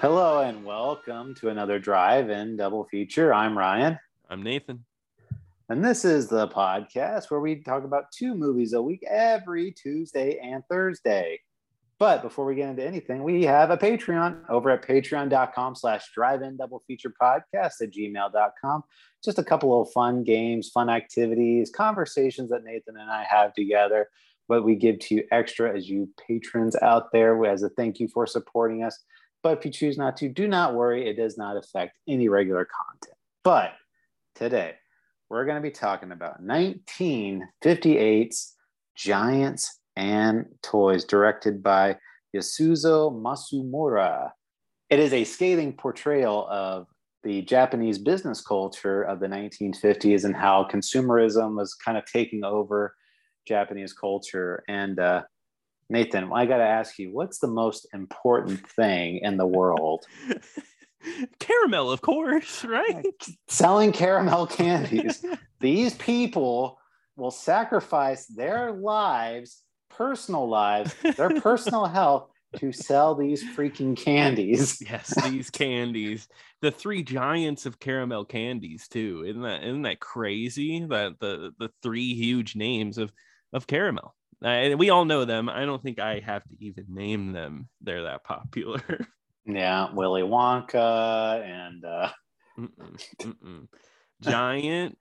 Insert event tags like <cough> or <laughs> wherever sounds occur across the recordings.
Hello and welcome to another drive-in double feature. I'm Ryan. I'm Nathan. And this is the podcast where we talk about two movies a week every Tuesday and Thursday. But before we get into anything, we have a Patreon over at patreon.com slash drive-in double feature podcast at gmail.com. Just a couple of fun games, fun activities, conversations that Nathan and I have together. What we give to you extra as you patrons out there as a thank you for supporting us. But if you choose not to, do not worry. It does not affect any regular content. But today, we're going to be talking about 1958's Giants and Toys, directed by Yasuzo Masumura. It is a scathing portrayal of the Japanese business culture of the 1950s and how consumerism was kind of taking over Japanese culture. And uh, Nathan, I got to ask you, what's the most important thing in the world? <laughs> caramel, of course, right? Selling caramel candies. <laughs> These people will sacrifice their lives personal lives, their <laughs> personal health to sell these freaking candies. <laughs> Yes, these candies. The three giants of caramel candies too. Isn't that isn't that crazy? That the the three huge names of of caramel. And we all know them. I don't think I have to even name them. They're that popular. <laughs> Yeah, Willy Wonka and uh Mm-mm, mm-mm. Giant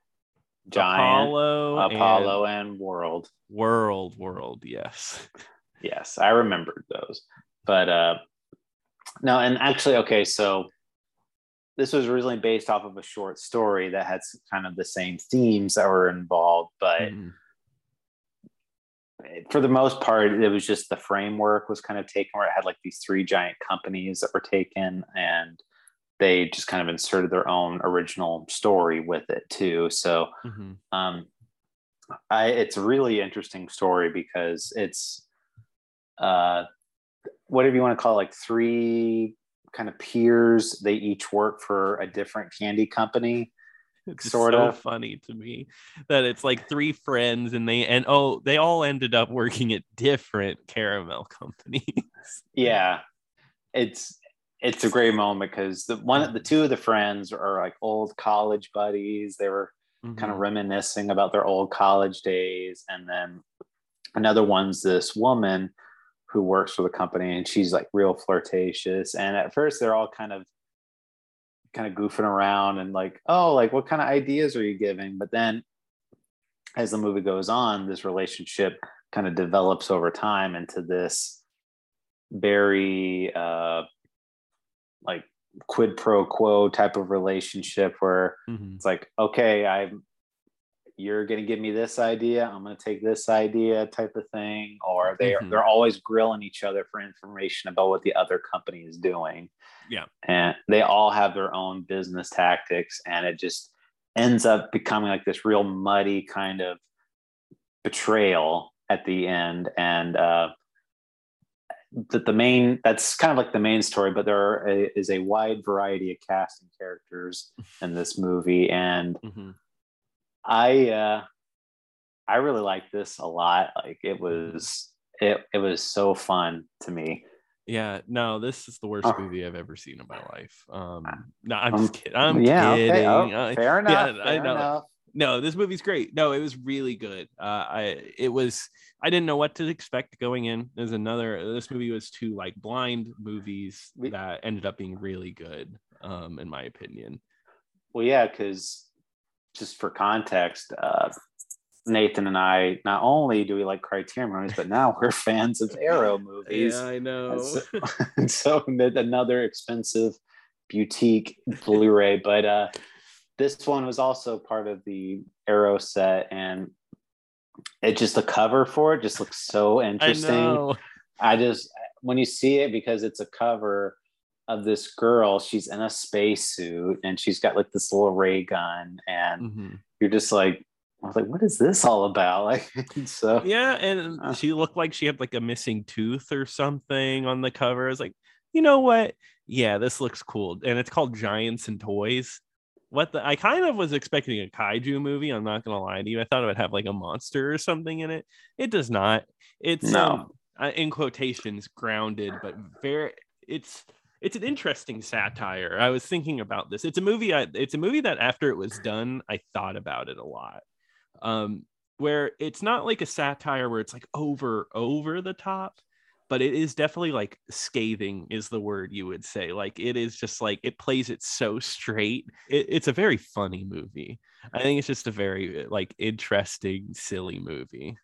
Giant, Apollo, Apollo, and, and World. World, World, yes. <laughs> Yes, I remembered those. But uh no, and actually, okay, so this was originally based off of a short story that had kind of the same themes that were involved, but mm. for the most part, it was just the framework was kind of taken where it had like these three giant companies that were taken and they just kind of inserted their own original story with it too. So mm-hmm. um, I, it's a really interesting story because it's uh, whatever you want to call it, like three kind of peers. They each work for a different candy company. <laughs> It's sort so of funny to me that it's like three friends and they and oh they all ended up working at different caramel companies. <laughs> yeah, it's it's a great moment because the one the two of the friends are like old college buddies. They were mm-hmm. kind of reminiscing about their old college days, and then another one's this woman who works for the company, and she's like real flirtatious. And at first, they're all kind of kind of goofing around and like, oh, like what kind of ideas are you giving? But then as the movie goes on, this relationship kind of develops over time into this very uh, like quid pro quo type of relationship where mm-hmm. it's like okay i'm you're going to give me this idea i'm going to take this idea type of thing or they mm-hmm. they're always grilling each other for information about what the other company is doing yeah and they all have their own business tactics and it just ends up becoming like this real muddy kind of betrayal at the end and uh that the main that's kind of like the main story but there a, is a wide variety of cast and characters in <laughs> this movie and mm-hmm. i uh i really like this a lot like it was it, it was so fun to me yeah no this is the worst oh. movie i've ever seen in my life um no i'm um, just kidding i'm yeah, kidding okay. oh, fair enough yeah, fair i know enough no, this movie's great. No, it was really good. Uh, I it was I didn't know what to expect going in. There's another this movie was two like blind movies that ended up being really good, um, in my opinion. Well, yeah, because just for context, uh, Nathan and I not only do we like Criterion movies, but now we're <laughs> fans of Arrow movies. Yeah, I know. so, <laughs> so another expensive boutique Blu-ray, but uh this one was also part of the Arrow set, and it just the cover for it just looks so <laughs> interesting. I, I just when you see it because it's a cover of this girl, she's in a spacesuit and she's got like this little ray gun, and mm-hmm. you're just like, I was like, what is this all about? <laughs> Like, so yeah, and uh, she looked like she had like a missing tooth or something on the cover. I was like, you know what? Yeah, this looks cool, and it's called Giants and Toys. What the I kind of was expecting a kaiju movie. I'm not gonna lie to you. I thought it would have like a monster or something in it. It does not. It's no. Um, in quotations grounded, but very it's it's an interesting satire. I was thinking about this. It's a movie. I, it's a movie that after it was done, I thought about it a lot. Um, where it's not like a satire where it's like over over the top, but it is definitely like scathing is the word you would say. Like it is just like it plays it so straight. It, it's a very funny movie. I think it's just a very like interesting, silly movie.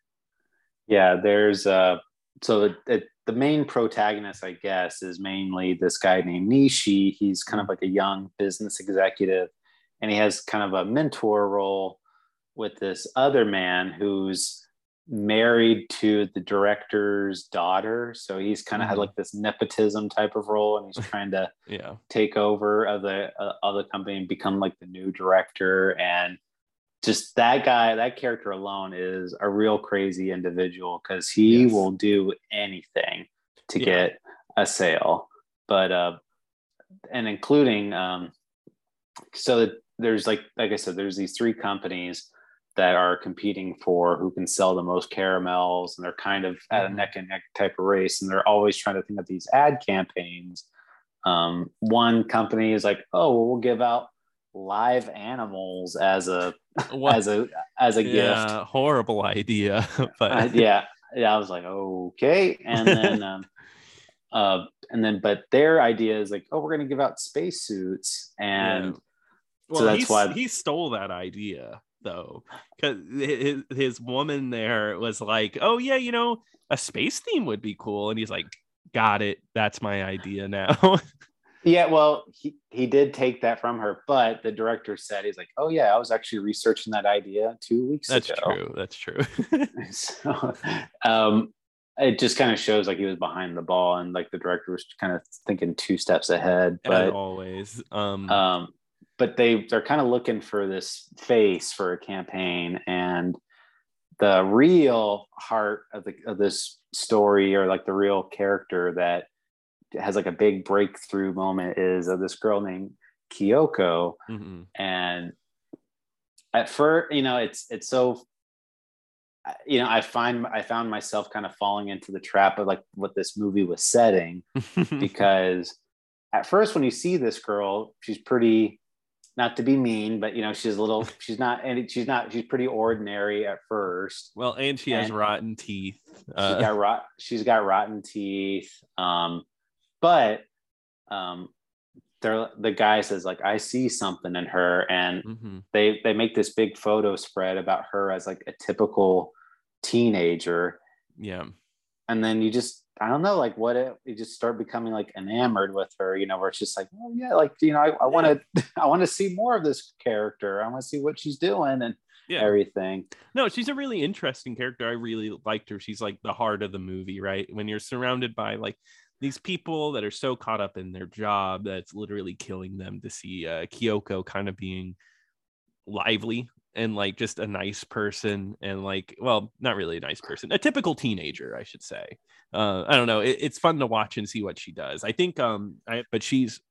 Yeah, there's uh so it, it the main protagonist, I guess, is mainly this guy named Nishi. He's kind of like a young business executive, and he has kind of a mentor role with this other man who's married to the director's daughter. So he's kind of mm-hmm. had like this nepotism type of role, and he's <laughs> trying to yeah take over of the uh, of the company and become like the new director. And just that guy, that character alone is a real crazy individual because he yes. will do anything to yeah. get a sale. But uh, and including um, so there's like like I said, there's these three companies that are competing for who can sell the most caramels, and they're kind of at a mm-hmm. neck and neck type of race, and they're always trying to think of these ad campaigns. Um, one company is like, oh, well, we'll give out live animals as a <laughs> what? as a as a yeah, gift. Horrible idea, <laughs> but uh, yeah, yeah. I was like, okay, and then <laughs> um, uh, and then but their idea is like, oh, we're gonna give out spacesuits, and yeah. well, so that's why he stole that idea though, because his, his woman there was like, oh yeah, you know, a space theme would be cool, and he's like, got it, that's my idea now. <laughs> Yeah, well, he, he did take that from her, but the director said he's like, "Oh yeah, I was actually researching that idea two weeks That's ago." That's true. That's true. <laughs> <laughs> so, um, it just kind of shows like he was behind the ball, and like the director was kind of thinking two steps ahead. But As always, um, um, but they they're kind of looking for this face for a campaign, and the real heart of the of this story, or like the real character that has like a big breakthrough moment is of this girl named Kyoko, mm-hmm. and at first, you know, it's it's so you know, I find I found myself kind of falling into the trap of like what this movie was setting <laughs> because at first when you see this girl, she's pretty not to be mean, but you know, she's a little <laughs> she's not and she's not she's pretty ordinary at first. Well, and she and has rotten teeth. Uh, she's got rot she's got rotten teeth. Um but um, they're, the guy says like I see something in her, and mm-hmm. they they make this big photo spread about her as like a typical teenager. Yeah, and then you just I don't know, like what it, you just start becoming like enamored with her, you know, where it's just like, oh yeah, like you know, I want to, I want to <laughs> see more of this character. I want to see what she's doing and yeah. everything. No, she's a really interesting character. I really liked her. She's like the heart of the movie, right? When you're surrounded by like these people that are so caught up in their job that's literally killing them to see uh, Kyoko kind of being lively and like just a nice person and like well not really a nice person a typical teenager i should say. Uh i don't know it, it's fun to watch and see what she does. I think um I, but she's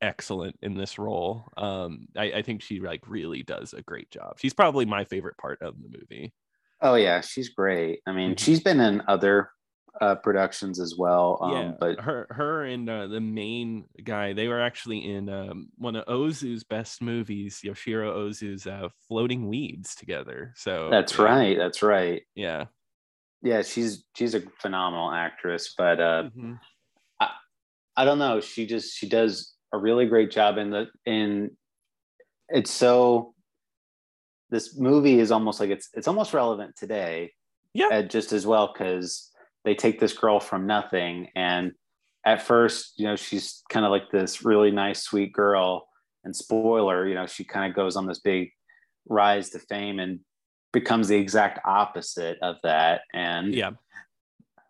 excellent in this role. Um I, I think she like really does a great job. She's probably my favorite part of the movie. Oh yeah she's great. I mean mm-hmm. she's been in other uh, productions as well. Um, yeah, but her, her, and uh, the main guy, they were actually in um, one of Ozu's best movies, Yasujiro Ozu's uh, "Floating Weeds" together. So that's yeah. right. That's right. Yeah, yeah. She's she's a phenomenal actress, but uh, mm-hmm. I, I don't know. She just she does a really great job in the in. It's so. This movie is almost like it's it's almost relevant today. Yeah, uh, just as well because they take this girl from nothing. And at first you know she's kind of like this really nice sweet girl. And spoiler you know she kind of goes on this big rise to fame and becomes the exact opposite of that. And yeah.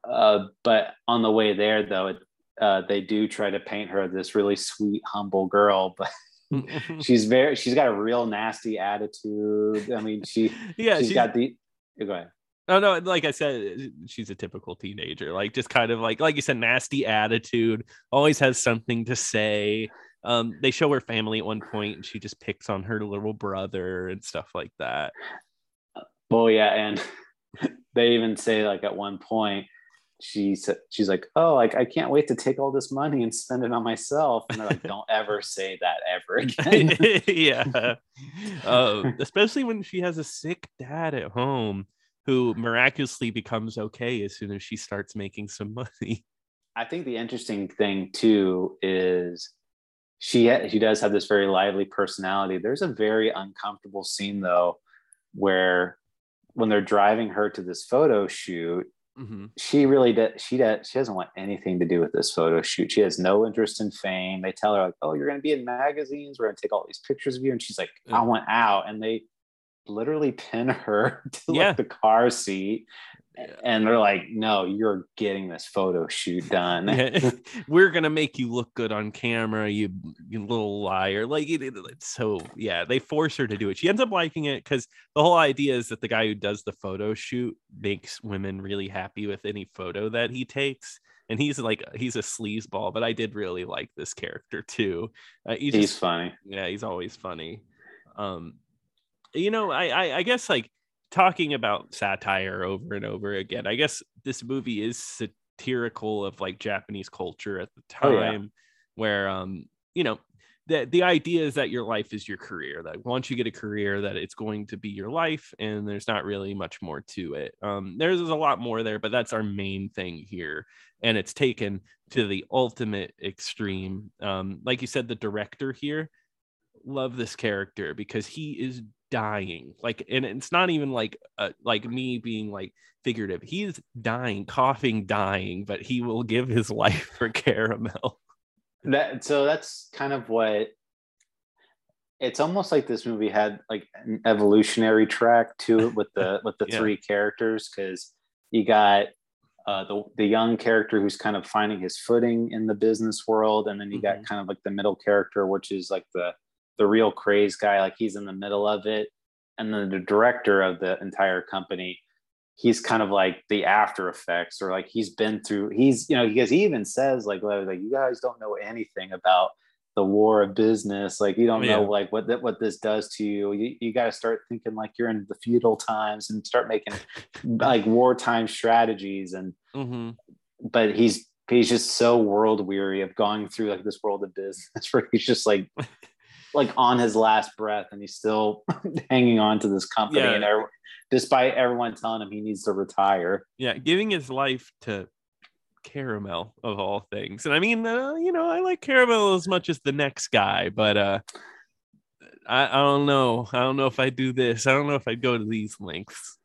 uh, but on the way there though it, uh, they do try to paint her this really sweet humble girl but <laughs> she's very she's got a real nasty attitude. I mean she yeah she's, she's got the go ahead Oh no, like I said, she's a typical teenager. Like just kind of like like you said, nasty attitude. Always has something to say. Um, they show her family at one point, and she just picks on her little brother and stuff like that. Well, yeah, and <laughs> they even say like at one point she said she's like, oh, like I can't wait to take all this money and spend it on myself. And they're like, don't ever <laughs> say that ever <laughs> again. yeah, uh, especially when she has a sick dad at home who miraculously becomes okay as soon as she starts making some <laughs> money. I think the interesting thing too is she she does have this very lively personality. There's a very uncomfortable scene though, where when they're driving her to this photo shoot, mm-hmm. she really does she does she doesn't want anything to do with this photo shoot. She has no interest in fame. They tell her like, "Oh, you're going to be in magazines. We're going to take all these pictures of you," and she's like, "I want out." And they literally pin her <laughs> to yeah. like the car seat and they're like, "No, you're getting this photo shoot done. <laughs> <laughs> We're gonna make you look good on camera, you, you little liar." Like, it, it, so yeah, they force her to do it. She ends up liking it because the whole idea is that the guy who does the photo shoot makes women really happy with any photo that he takes. And he's like, he's a sleazeball, but I did really like this character too. Uh, he's, he's just, funny. Yeah, he's always funny. Um, you know, I, I, I guess like talking about satire over and over again. I guess this movie is satirical of like Japanese culture at the time, oh, yeah. where um, you know, the the idea is that your life is your career. That once you get a career, that it's going to be your life, and there's not really much more to it. Um, there's, there's a lot more there, but that's our main thing here, and it's taken to the ultimate extreme. Um, like you said, the director here love this character because he is dying like and it's not even like uh, like me being like figurative he's dying coughing dying but he will give his <laughs> life for caramel that so that's kind of what it's almost like this movie had like an evolutionary track to it with the with the <laughs> yeah. three characters because you got uh, the the young character who's kind of finding his footing in the business world, and then you mm-hmm. got kind of like the middle character, which is like the the real craze guy, like he's in the middle of it. And then the director of the entire company, he's kind of like the after effects, or like he's been through, he's, you know, because he even says, like, like, you guys don't know anything about the war of business. Like, you don't yeah. know, like, what, that, what this does to you. You, you got to start thinking like you're in the feudal times and start making <laughs> like wartime strategies. And, mm-hmm. but he's, he's just so world weary of going through like this world of business <laughs> where he's just like <laughs> like on his last breath and he's still <laughs> hanging on to this company yeah. and despite everyone telling him he needs to retire. Yeah giving his life to caramel of all things. And i mean uh, you know i like caramel as much as the next guy but uh I, I don't know. I don't know if i do this. I don't know if i'd go to these lengths.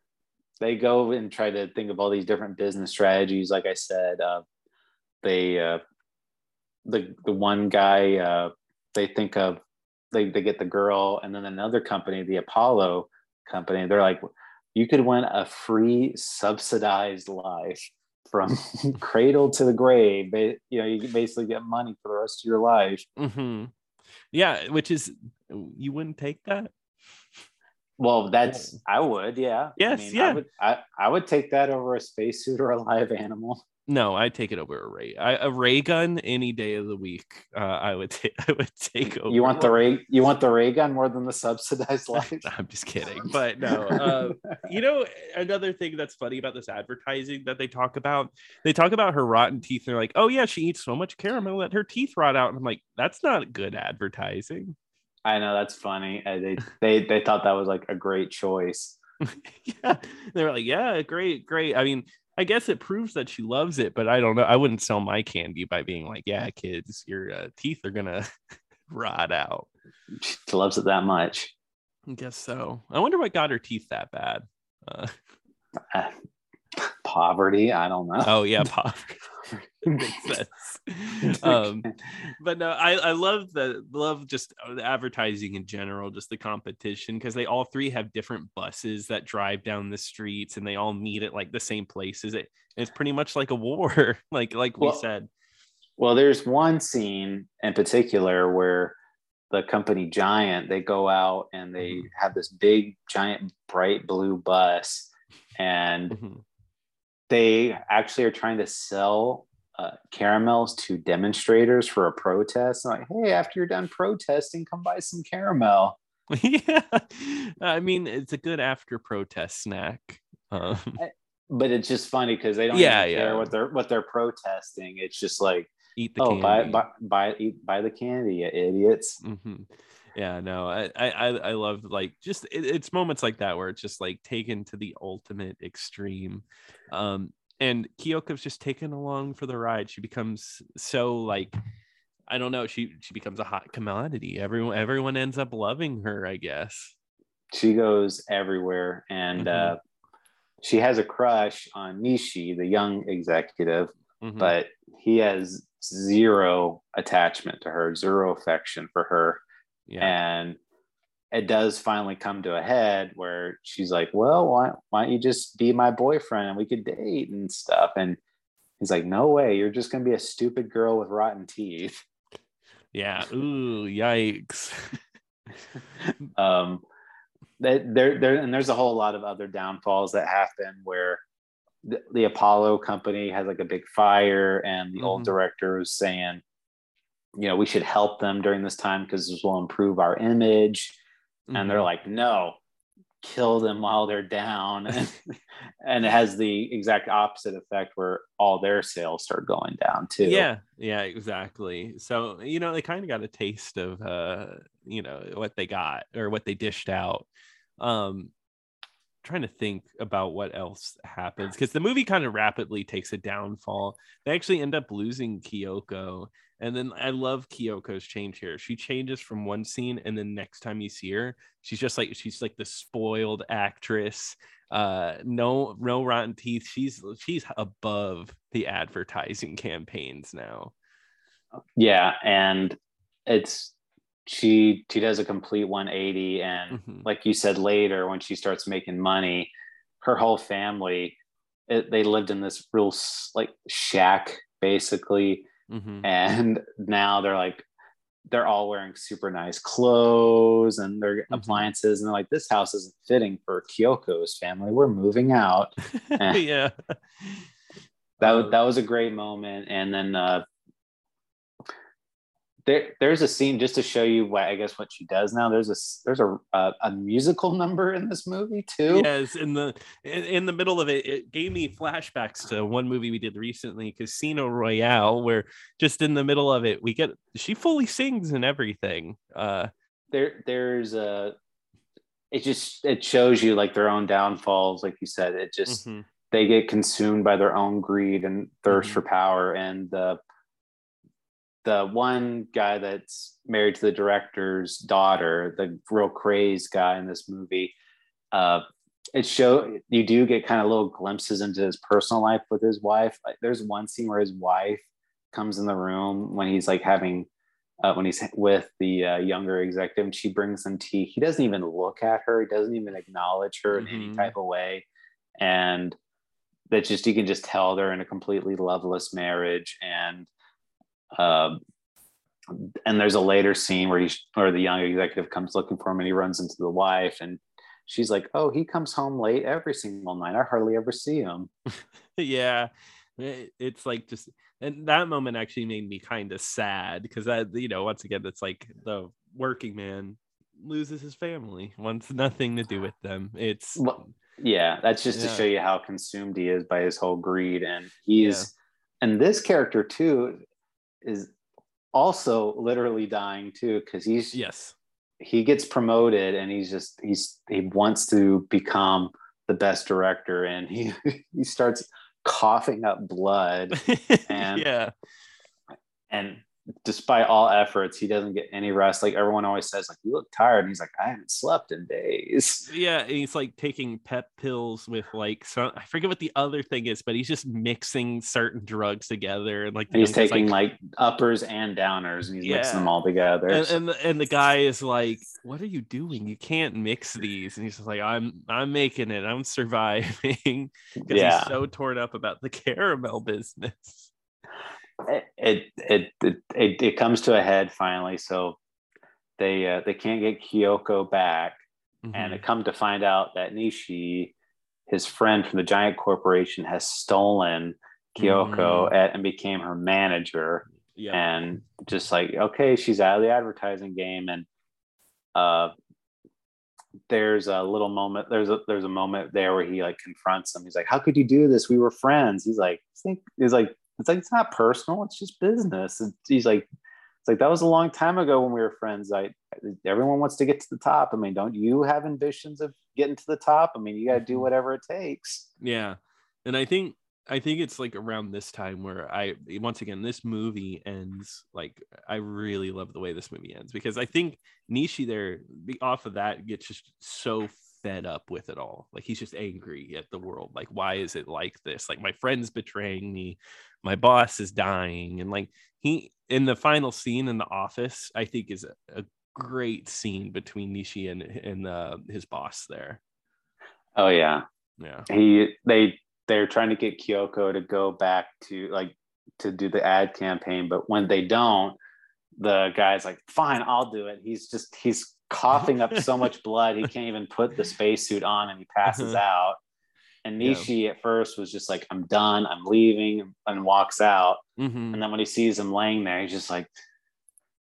They go and try to think of all these different business strategies like i said uh they uh the the one guy uh they think of they, they get the girl and then another company the apollo company they're like you could win a free subsidized life from <laughs> cradle to the grave you know you basically get money for the rest of your life. Mm-hmm. yeah which is you wouldn't take that? Well that's i would yeah. Yes I mean, yeah. I would, I, I would take that over a spacesuit or a live <laughs> animal no, I take it over a ray. I, a ray gun any day of the week. Uh, I would take. <laughs> I would take over. You want the ray? You want the ray gun more than the subsidized <laughs> life? I'm just kidding, <laughs> but no. Uh, you know, another thing that's funny about this advertising that they talk about. They talk about her rotten teeth. And They're like, "Oh yeah, she eats so much caramel that her teeth rot out." And I'm like, "That's not good advertising." I know that's funny. They they they thought that was like a great choice. yeah, they were like, "Yeah, great, great." I mean, I guess it proves that she loves it, but I don't know. I wouldn't sell my candy by being like, "Yeah, kids, your uh, teeth are gonna <laughs> rot out." She loves it that much. I guess so. I wonder what got her teeth that bad. Uh, uh, poverty. I don't know. Oh yeah, <laughs> poverty. Makes <laughs> sense. Um, but no, I, I love the love just uh, the advertising in general, just the competition because they all three have different buses that drive down the streets and they all meet at like the same places. It it's pretty much like a war, <laughs> like like well, we said. Well, there's one scene in particular where the company Giant they go out and they mm-hmm. have this big giant bright blue bus and mm-hmm they actually are trying to sell uh, caramels to demonstrators for a protest. I'm like, hey, after you're done protesting, come buy some caramel. <laughs> yeah, I mean, it's a good after protest snack. Um, but it's just funny because they don't Yeah, even care what they're what they're protesting. It's just like, eat the oh, candy. buy buy buy, eat, buy the candy, you idiots. hmm Yeah, no, I I I love like just it, it's moments like that where it's just like taken to the ultimate extreme, um, and Kyoko's just taken along for the ride. She becomes so like, I don't know, she she becomes a hot commodity. Everyone everyone ends up loving her, I guess. She goes everywhere, and Mhm. uh, she has a crush on Nishi, the young executive, Mhm. but he has zero attachment to her, zero affection for her. Yeah, and it does finally come to a head where she's like well why, why don't you just be my boyfriend and we could date and stuff and he's like no way you're just going to be a stupid girl with rotten teeth yeah. Ooh, yikes. <laughs> um that there there and there's a whole lot of other downfalls that happen where the, the apollo company has like a big fire and the old Mhm. director is saying you know we should help them during this time because this will improve our image. And they're Mhm. like no kill them while they're down. <laughs> And, and it has the exact opposite effect where all their sales start going down too. Yeah yeah exactly. So you know they kind of got a taste of uh you know what they got or what they dished out. Um trying to think about what else happens because the movie kind of rapidly takes a downfall. They actually end up losing kyoko and then i love kyoko's change here. She changes from one scene and then next time you see her she's just like she's like the spoiled actress uh no no rotten teeth. She's she's above the advertising campaigns now. Yeah and it's she she does a complete 180 and Mhm. like you said later when she starts making money her whole family it, they lived in this real like shack basically Mhm. and now they're like they're all wearing super nice clothes and their Mhm. appliances and they're like this house isn't fitting for kyoko's family we're moving out <laughs> yeah that, Uh, that was a great moment and then uh there, there's a scene just to show you what I guess what she does now. There's a there's a a, a musical number in this movie too. yes in the in, in the middle of it it gave me flashbacks to one movie we did recently casino royale where just in the middle of it we get she fully sings and everything uh There there's a it just it shows you like their own downfalls. Like you said, it just mhm. they get consumed by their own greed and thirst Mhm. for power. And the the one guy that's married to the director's daughter, the real crazed guy in this movie, uh, it show you do get kind of little glimpses into his personal life with his wife. Like there's one scene where his wife comes in the room when he's like having uh, when he's with the uh, younger executive and she brings him tea. He doesn't even look at her. He doesn't even acknowledge her in any Mhm. type of way. And that just you can just tell they're in a completely loveless marriage. And um, and there's a later scene where he or the young executive comes looking for him and he runs into the wife and she's like, "Oh, he comes home late every single night. I hardly ever see him." <laughs> yeah it's like just and that moment actually made me kind of sad because that you know once again it's like the working man loses his family wants nothing to do with them it's Well, yeah, that's just to show you how consumed he is by his whole greed. And he's, and this character too is also literally dying too, because he's, yes he gets promoted and he's just, he's, he wants to become the best director and he, <laughs> he starts coughing up blood. <laughs> And- yeah And despite all efforts, he doesn't get any rest. Like everyone always says, like, you look tired. And he's like, I haven't slept in days. yeah and he's like taking pep pills with like some i forget what the other thing is but he's just mixing certain drugs together and like the He's taking like, like, uppers and downers and he's mixing them all together. and, and the, and the guy is like what are you doing you can't mix these and he's just like i'm i'm making it i'm surviving <laughs> because yeah, he's so torn up about the caramel business it, it, it it it comes to a head finally. So they uh, they can't get Kyoko back, and Mhm. it come to find out that Nishi, his friend from the giant corporation, has stolen Kyoko mm. and became her manager. Yeah. And just like, okay, she's out of the advertising game. And uh there's a little moment, there's a there's a moment there where he like confronts him. He's like, How could you do this? We were friends. He's like, he's like, it's like it's not personal, it's just business. And he's like, it's like that was a long time ago when we were friends. I everyone wants to get to the top. I mean, don't you have ambitions of getting to the top? I mean, you got to do mm-hmm. whatever it takes. Yeah, and I think I think it's like around this time where I once again this movie ends like I really love the way this movie ends because I think Nishi there off of that gets just so fed up with it all. Like he's just angry at the world. Like why is it like this? Like my friend's betraying me, my boss is dying, and like he in the final scene in the office I think is a, a great scene between Nishi and and uh, his boss there. Oh yeah, yeah. He they they're trying to get Kyoko to go back to like to do the ad campaign, but when they don't, the guy's like, "Fine, I'll do it." He's just he's coughing up so much blood he can't even put the spacesuit on, and he passes <laughs> out. And Nishi yeah. at first was just like, "I'm done, I'm leaving," and walks out. Mm-hmm. And then when he sees him laying there, he's just like,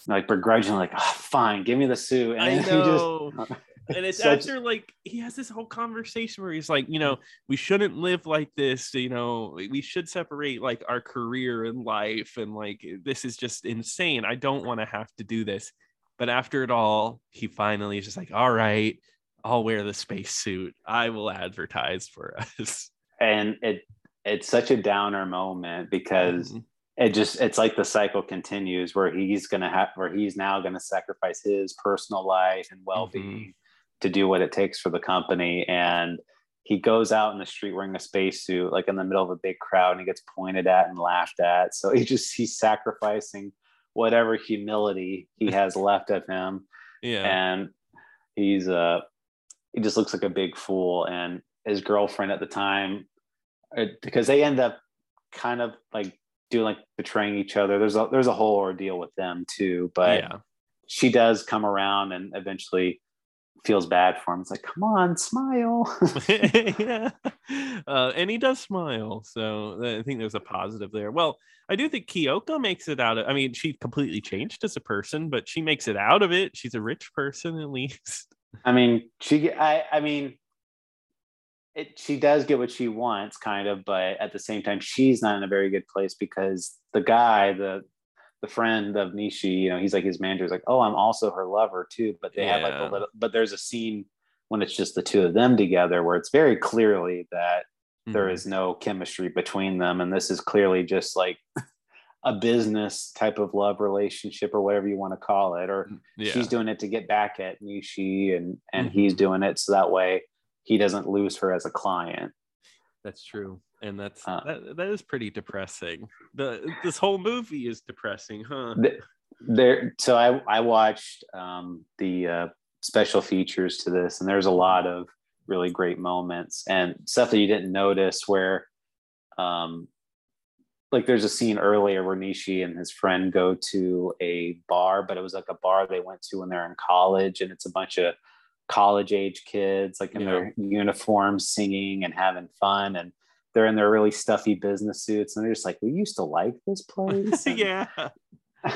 like begrudgingly, like, oh, "Fine, give me the suit." And I know. Just, and it's Such... after like he has this whole conversation where he's like you know we shouldn't live like this you know we should separate like our career and life and like this is just insane. I don't want to have to do this. But after it all he finally is just like all right i'll wear the spacesuit i will advertise for us. And it it's such a downer moment because mm-hmm. it just it's like the cycle continues where he's gonna have where he's now gonna sacrifice his personal life and well-being mm-hmm to do what it takes for the company. And he goes out in the street wearing a spacesuit, like in the middle of a big crowd, and he gets pointed at and laughed at. So he just he's sacrificing whatever humility he <laughs> has left of him. Yeah. And he's uh he just looks like a big fool. And his girlfriend at the time, uh, because they end up kind of like doing like betraying each other. There's a there's a whole ordeal with them too. But yeah. she does come around and eventually feels bad for him. It's like, come on, smile. <laughs> <laughs> yeah. Uh, and he does smile. So I think there's a positive there. Well, I do think Kyoko makes it out of I mean, she completely changed as a person, but she makes it out of it. She's a rich person at <laughs> least. I mean, she I I mean it she does get what she wants, kind of, but at the same time, she's not in a very good place because the guy, the the friend of Nishi, you know, he's like his manager is like, oh, I'm also her lover too. But they yeah. have like a little, but there's a scene when it's just the two of them together where it's very clearly that mm-hmm. there is no chemistry between them. And this is clearly just like <laughs> a business type of love relationship or whatever you want to call it. Or mm, yeah. she's doing it to get back at Nishi and, and mm-hmm. he's doing it so that way he doesn't lose her as a client. That's true and that's uh, that, that is pretty depressing. The this whole movie is depressing, huh? there, so I I watched um, the uh, special features to this, and there's a lot of really great moments and stuff that you didn't notice where, um, like there's a scene earlier where Nishi and his friend go to a bar, but it was like a bar they went to when they're in college, and it's a bunch of college age kids like in yeah. their uniforms singing and having fun and they're in their really stuffy business suits and they're just like we used to like this place <laughs> yeah. <laughs>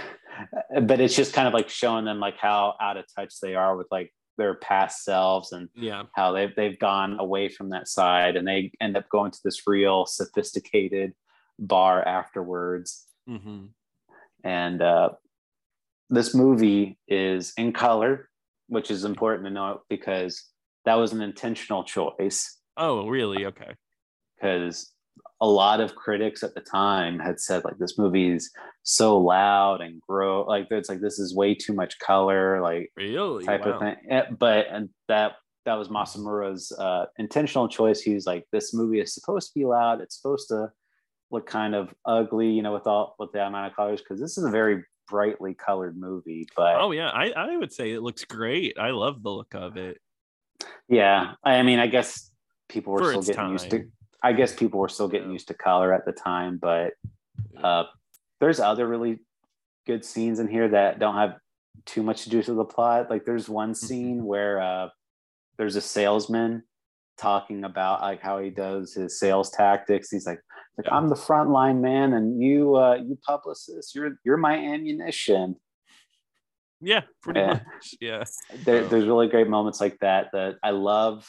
But it's just kind of like showing them like how out of touch they are with like their past selves and yeah. how they've, they've gone away from that side and they end up going to this real sophisticated bar afterwards. Mm-hmm. and uh, this movie is in color which is important to note because that was an intentional choice. Oh really? Okay because a lot of critics at the time had said like this movie is so loud and grow like it's like this is way too much color like really? type wow. of thing. Eh, but and that that was Masumura's uh, intentional choice. He was like this movie is supposed to be loud. It's supposed to look kind of ugly you know with all with the amount of colors because this is a very brightly colored movie but oh yeah. I, I would say it looks great. I love the look of it. Yeah. I mean i guess people were For still getting time. used to I guess people were still getting used to color at the time, but uh, there's other really good scenes in here that don't have too much to do with the plot. Like there's one mm-hmm. scene where uh, there's a salesman talking about like how he does his sales tactics. He's like, Like yeah. I'm the frontline man, and you, uh, you publicist, you're you're my ammunition. Yeah, pretty yeah. much. <laughs> Yeah. There, there's really great moments like that. That I love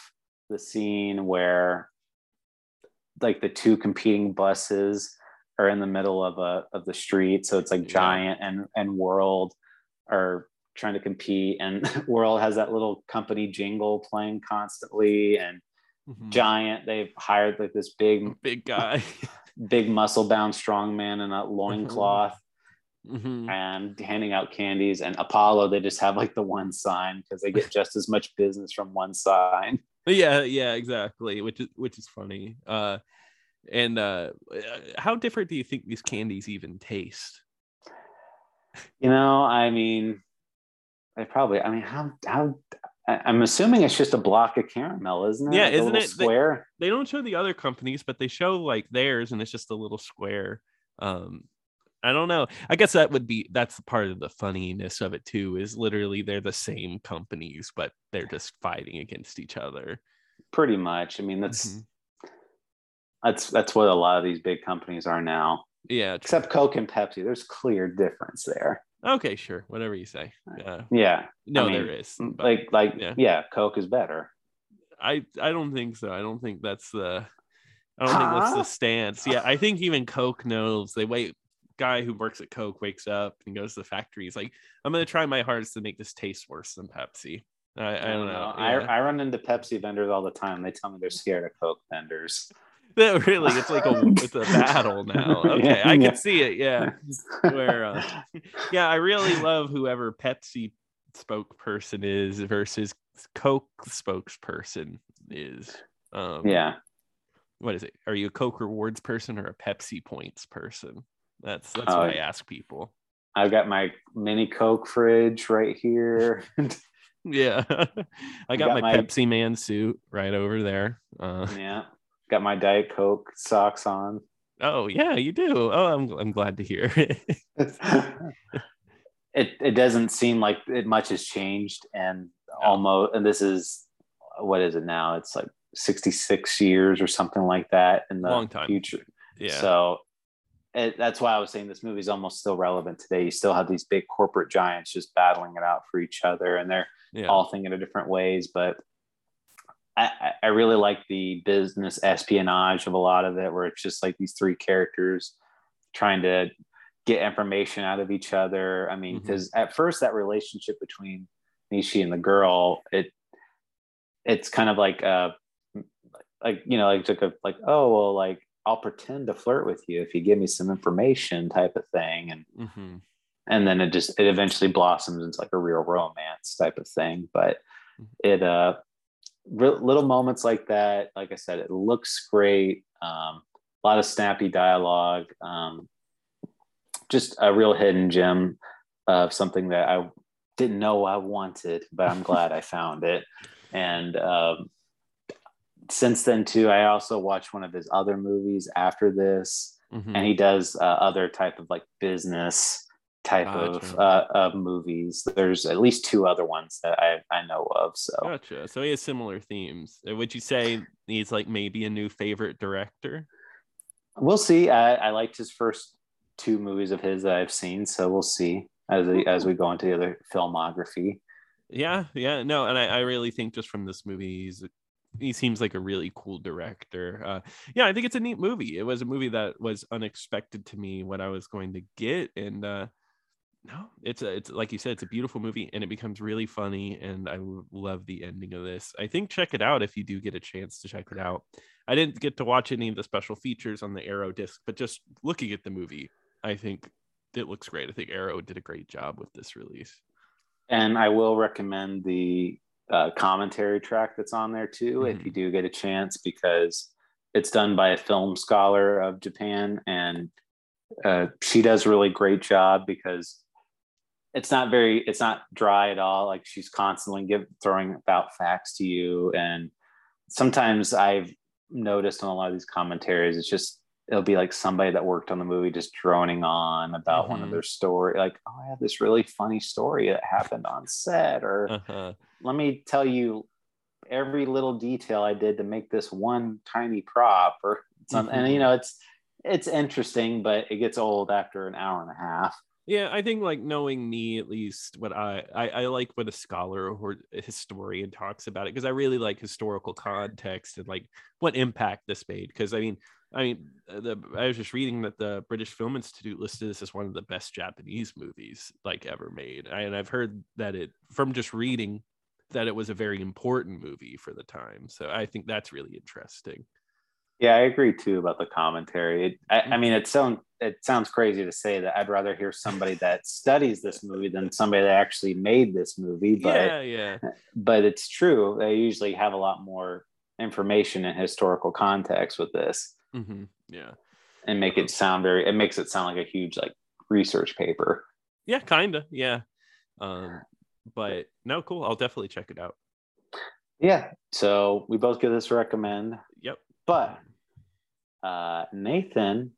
the scene where, like, the two competing buses are in the middle of a of the street, so it's like Giant and and World are trying to compete, and <laughs> World has that little company jingle playing constantly, and mm-hmm. Giant they've hired like this big big guy, <laughs> big muscle bound strong man in a loincloth. Mm-hmm. and handing out candies and apollo they just have like the one sign because they get just as much business from one sign yeah yeah exactly which is which is funny uh and uh how different do you think these candies even taste you know i mean I probably. I mean, how how? I'm assuming it's just a block of caramel, isn't it? Yeah, like isn't it square? They, they, don't show the other companies, but they show like theirs, and it's just a little square. Um, I don't know. I guess that would be that's part of the funniness of it too. Is literally they're the same companies, but they're just fighting against each other. Pretty much. I mean, that's mm-hmm. that's that's what a lot of these big companies are now. Yeah. Except Coke and Pepsi, there's clear difference there. Okay, sure. Whatever you say. Yeah. Yeah. No, I mean, there is. But, like like yeah. yeah, Coke is better. I I don't think so. I don't think that's the I don't huh? think that's the stance. Yeah, I think even Coke knows they wait guy who works at Coke wakes up and goes to the factory. He's like, I'm gonna try my hardest to make this taste worse than Pepsi. I, I don't know. Yeah. I, I run into Pepsi vendors all the time. They tell me they're scared of Coke vendors. <laughs> really, it's like a <laughs> it's a battle now. <laughs> Okay, yeah, I can yeah. see it. Yeah, where uh, yeah, I really love whoever Pepsi spokesperson is versus Coke spokesperson is. Um, yeah. What is it? Are you a Coke rewards person or a Pepsi points person? That's that's uh, what I ask people. I've got my mini Coke fridge right here. <laughs> yeah, <laughs> I got, got my, my, Pepsi man suit right over there. Uh, <laughs> yeah, Got my Diet Coke socks on. Oh yeah, you do. Oh, I'm I'm glad to hear. it it doesn't seem like it much has changed, and almost and this is what is it now? It's like 66 years or something like that in the Long time. future. Yeah. So it, that's why I was saying this movie is almost still relevant today. You still have these big corporate giants just battling it out for each other, and they're yeah. all thinking in different ways. But I, I really like the business espionage of a lot of it, where it's just like these three characters trying to get information out of each other. I mean, because mm-hmm. at first that relationship between Nishi and the girl, it it's kind of like uh like you know like took a, like oh well like I'll pretend to flirt with you if you give me some information type of thing and mm-hmm. and then it just it eventually blossoms into like a real romance type of thing but mm-hmm. it uh little moments like that. Like I said, it looks great. Um, a lot of snappy dialogue. Um, just a real hidden gem of something that I didn't know I wanted, but I'm glad I found it. And um, since then, too, I also watched one of his other movies after this, mm-hmm. and he does uh, other type of like business type gotcha. of uh, of movies. There's at least two other ones that I, I know of. So gotcha. So he has similar themes. Uh, would you say he's like maybe a new favorite director? We'll see. I, I liked his first two movies of his that I've seen, so we'll see as we, as we go into the other filmography. Yeah, yeah, no, and I, I really think just from this movie, he's he seems like a really cool director. Uh, yeah, I think it's a neat movie. It was a movie that was unexpected to me what I was going to get, and uh, no it's a it's like you said it's a beautiful movie and it becomes really funny and i love the ending of this i think check it out if you do get a chance to check it out i didn't get to watch any of the special features on the arrow disc but just looking at the movie i think it looks great i think arrow did a great job with this release and i will recommend the uh, commentary track that's on there too mm-hmm. if you do get a chance because it's done by a film scholar of japan and uh, she does a really great job because it's not very it's not dry at all like she's constantly give, throwing about facts to you and sometimes i've noticed on a lot of these commentaries it's just it'll be like somebody that worked on the movie just droning on about mm-hmm. one of mm-hmm. their story like oh i have this really funny story that happened on set or uh-huh. Let me tell you every little detail i did to make this one tiny prop or <laughs> something mm-hmm. and you know it's it's interesting, but it gets old after an hour and a half. Yeah, I think like knowing me at least what I I, I like what a scholar or a historian talks about it because I really like historical context and like what impact this made. Because I mean, I mean, uh, the I was just reading that the British Film Institute listed this as one of the best Japanese movies like ever made, I, and I've heard that it from just reading that it was a very important movie for the time. So I think that's really interesting. Yeah, I agree too about the commentary. It, I, I, mean, it sounds it sounds crazy to say that. I'd rather hear somebody that studies this movie than somebody that actually made this movie. But yeah, yeah. But it's true. They usually have a lot more information and historical context with this. Mm-hmm. Yeah, and make it sound very. It makes it sound like a huge like research paper. Yeah, kinda. Yeah. Um, but no, cool. I'll definitely check it out. Yeah. So we both give this recommend. Yep. But uh, Nathan,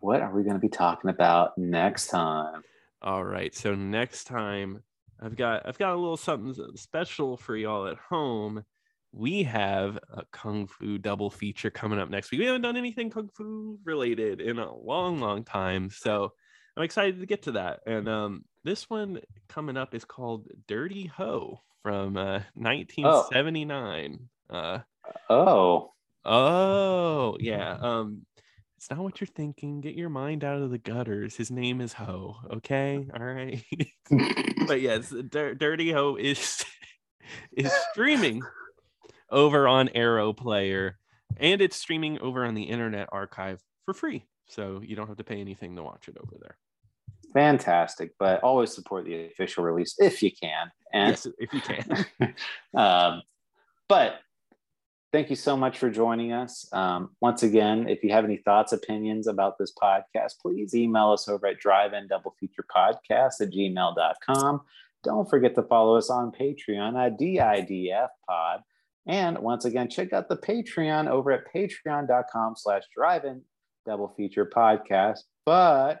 what are we going to be talking about next time? All right. So next time, I've got I've got a little something special for y'all at home. We have a kung fu double feature coming up next week. We haven't done anything kung fu related in a long, long time, so I'm excited to get to that. And um, this one coming up is called Dirty Ho from uh, 1979. Oh. Uh, oh. Oh, yeah. Um, it's not what you're thinking. Get your mind out of the gutters. His name is Ho. Okay, all right. <laughs> but yes, D- Dirty Ho is <laughs> is streaming over on Arrow Player, and it's streaming over on the Internet Archive for free, so you don't have to pay anything to watch it over there. Fantastic, but always support the official release if you can. And yes, if you can. <laughs> um, but thank you so much for joining us. Um, once again, if you have any thoughts, opinions about this podcast, please email us over at drive in double feature podcast at gmail.com. Don't forget to follow us on Patreon at DIDF pod. And once again, check out the Patreon over at patreon.com slash drive in double feature podcast. But